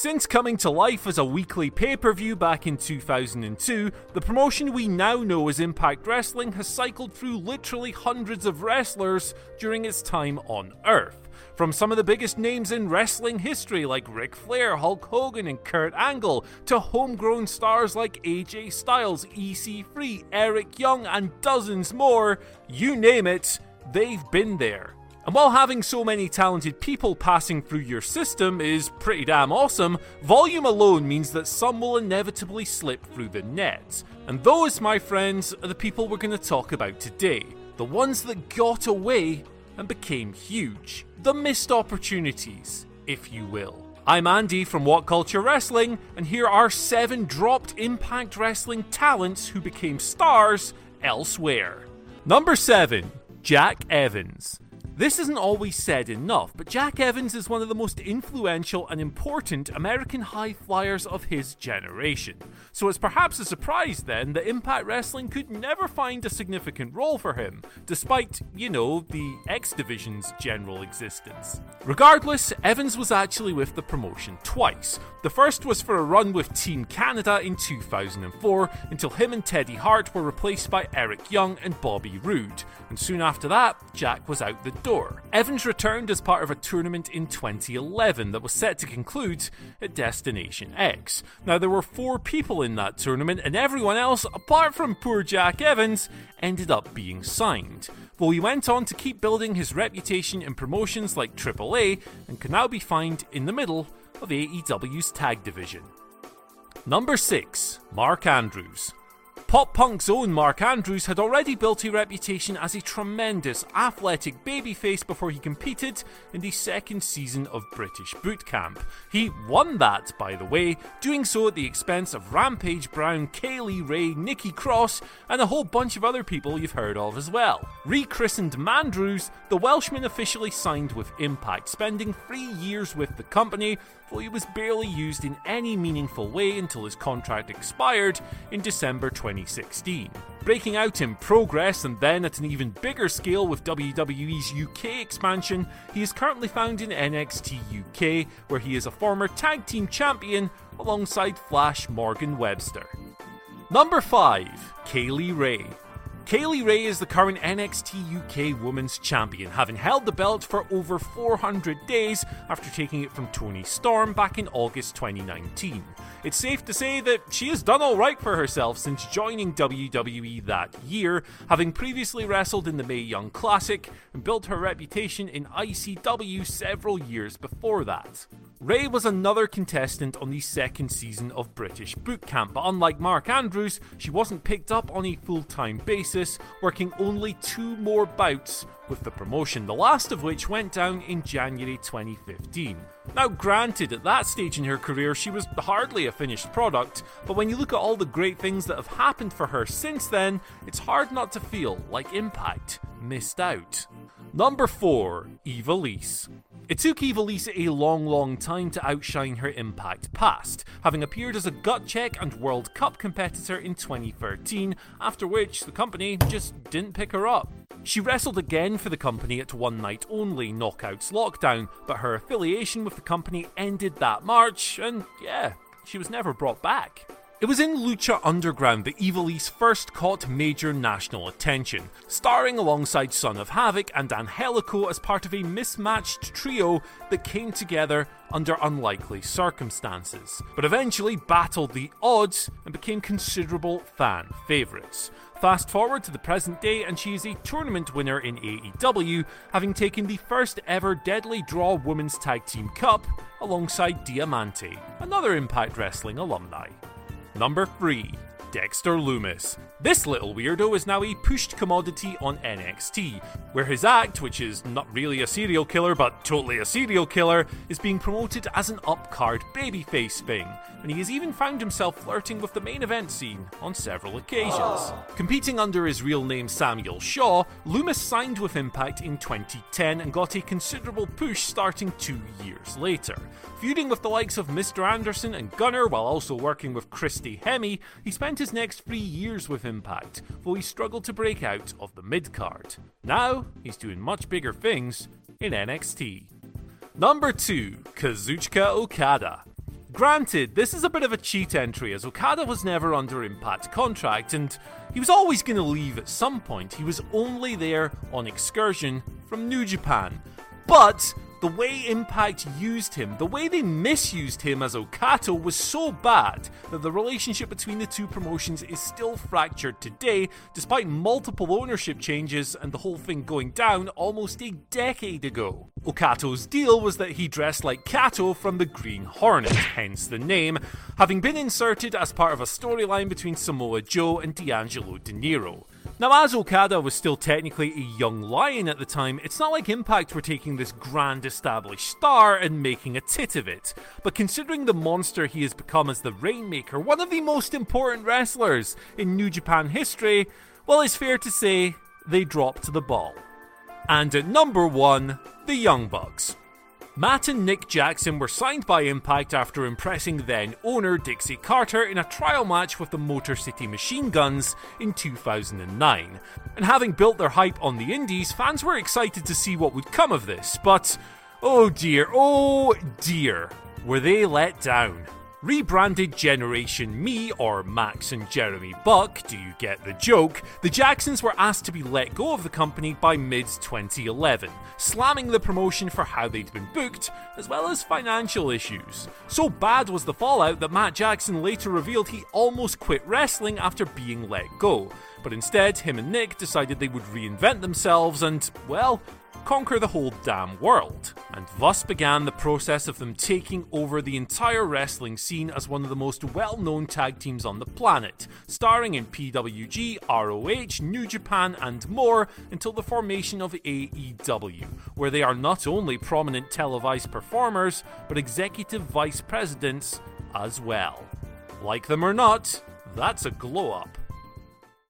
Since coming to life as a weekly pay per view back in 2002, the promotion we now know as Impact Wrestling has cycled through literally hundreds of wrestlers during its time on Earth. From some of the biggest names in wrestling history like Ric Flair, Hulk Hogan, and Kurt Angle, to homegrown stars like AJ Styles, EC3, Eric Young, and dozens more, you name it, they've been there. And while having so many talented people passing through your system is pretty damn awesome, volume alone means that some will inevitably slip through the net. And those, my friends, are the people we're going to talk about today. The ones that got away and became huge. The missed opportunities, if you will. I'm Andy from What Culture Wrestling, and here are seven dropped Impact Wrestling talents who became stars elsewhere. Number 7 Jack Evans. This isn't always said enough, but Jack Evans is one of the most influential and important American high flyers of his generation. So it's perhaps a surprise then that Impact Wrestling could never find a significant role for him, despite, you know, the X Division's general existence. Regardless, Evans was actually with the promotion twice. The first was for a run with Team Canada in 2004 until him and Teddy Hart were replaced by Eric Young and Bobby Roode, and soon after that, Jack was out the door door. Evans returned as part of a tournament in 2011 that was set to conclude at Destination X. Now, there were four people in that tournament, and everyone else, apart from poor Jack Evans, ended up being signed. Though he went on to keep building his reputation in promotions like AAA and can now be found in the middle of AEW's tag division. Number 6 Mark Andrews. Pop Punk's own Mark Andrews had already built a reputation as a tremendous athletic babyface before he competed in the second season of British Boot Camp. He won that, by the way, doing so at the expense of Rampage Brown, Kay Lee Ray, Nikki Cross, and a whole bunch of other people you've heard of as well. Rechristened Mandrews, the Welshman officially signed with Impact, spending three years with the company though he was barely used in any meaningful way until his contract expired in December 2016. Breaking out in progress and then at an even bigger scale with WWE's UK expansion, he is currently found in NXT UK, where he is a former tag team champion alongside Flash Morgan Webster. Number 5 Kay Lee Ray. Kay Lee Ray is the current NXT UK Women's Champion, having held the belt for over 400 days after taking it from Toni Storm back in August 2019. It's safe to say that she has done alright for herself since joining WWE that year, having previously wrestled in the Mae Young Classic and built her reputation in ICW several years before that. Ray was another contestant on the second season of British Boot Camp, but unlike Mark Andrews, she wasn't picked up on a full time basis, working only two more bouts with the promotion, the last of which went down in January 2015. Now, granted, at that stage in her career, she was hardly a finished product, but when you look at all the great things that have happened for her since then, it's hard not to feel like Impact missed out. Number 4 Ivelisse. It took Ivelisse a long, long time to outshine her Impact past, having appeared as a gut check and World Cup competitor in 2013, after which the company just didn't pick her up. She wrestled again for the company at One Night Only Knockouts Lockdown, but her affiliation with the company ended that March, and yeah, she was never brought back. It was in Lucha Underground that Ivelisse first caught major national attention, starring alongside Son of Havoc and Angelico as part of a mismatched trio that came together under unlikely circumstances, but eventually battled the odds and became considerable fan favourites. Fast forward to the present day, and she is a tournament winner in AEW, having taken the first ever Deadly Draw Women's Tag Team Cup alongside Diamante, another Impact Wrestling alumni. Number 3 Dexter Loomis. This little weirdo is now a pushed commodity on NXT, where his act, which is not really a serial killer but totally a serial killer, is being promoted as an upcard babyface thing, and he has even found himself flirting with the main event scene on several occasions. Competing under his real name Samuel Shaw, Loomis signed with Impact in 2010 and got a considerable push starting two years later. Feuding with the likes of Mr. Anderson and Gunner while also working with Christy Hemme, he spent his next three years with Impact, though he struggled to break out of the mid card. Now, he's doing much bigger things in NXT. Number 2 Kazuchika Okada. granted, this is a bit of a cheat entry as Okada was never under Impact contract and he was always going to leave at some point. He was only there on excursion from New Japan. But the way Impact used him, the way they misused him as Okato was so bad that the relationship between the two promotions is still fractured today, despite multiple ownership changes and the whole thing going down almost a decade ago. Okato's deal was that he dressed like Kato from the Green Hornet, hence the name, having been inserted as part of a storyline between Samoa Joe and D'Angelo Dinero. Now, as Okada was still technically a young lion at the time, it's not like Impact were taking this grand established star and making a tit of it. But considering the monster he has become as the Rainmaker, one of the most important wrestlers in New Japan history, well, it's fair to say they dropped the ball. And at number one, the Young Bucks. Matt and Nick Jackson were signed by Impact after impressing then owner Dixie Carter in a trial match with the Motor City Machine Guns in 2009. And having built their hype on the Indies, fans were excited to see what would come of this, but oh dear, oh dear, were they let down. Rebranded Generation Me, or Max and Jeremy Buck, do you get the joke? The Jacksons were asked to be let go of the company by mid 2011, slamming the promotion for how they'd been booked, as well as financial issues. So bad was the fallout that Matt Jackson later revealed he almost quit wrestling after being let go. But instead, him and Nick decided they would reinvent themselves and, well, conquer the whole damn world. And thus began the process of them taking over the entire wrestling scene as one of the most well known tag teams on the planet, starring in PWG, ROH, New Japan, and more until the formation of AEW, where they are not only prominent televised performers, but executive vice presidents as well. Like them or not, that's a glow up.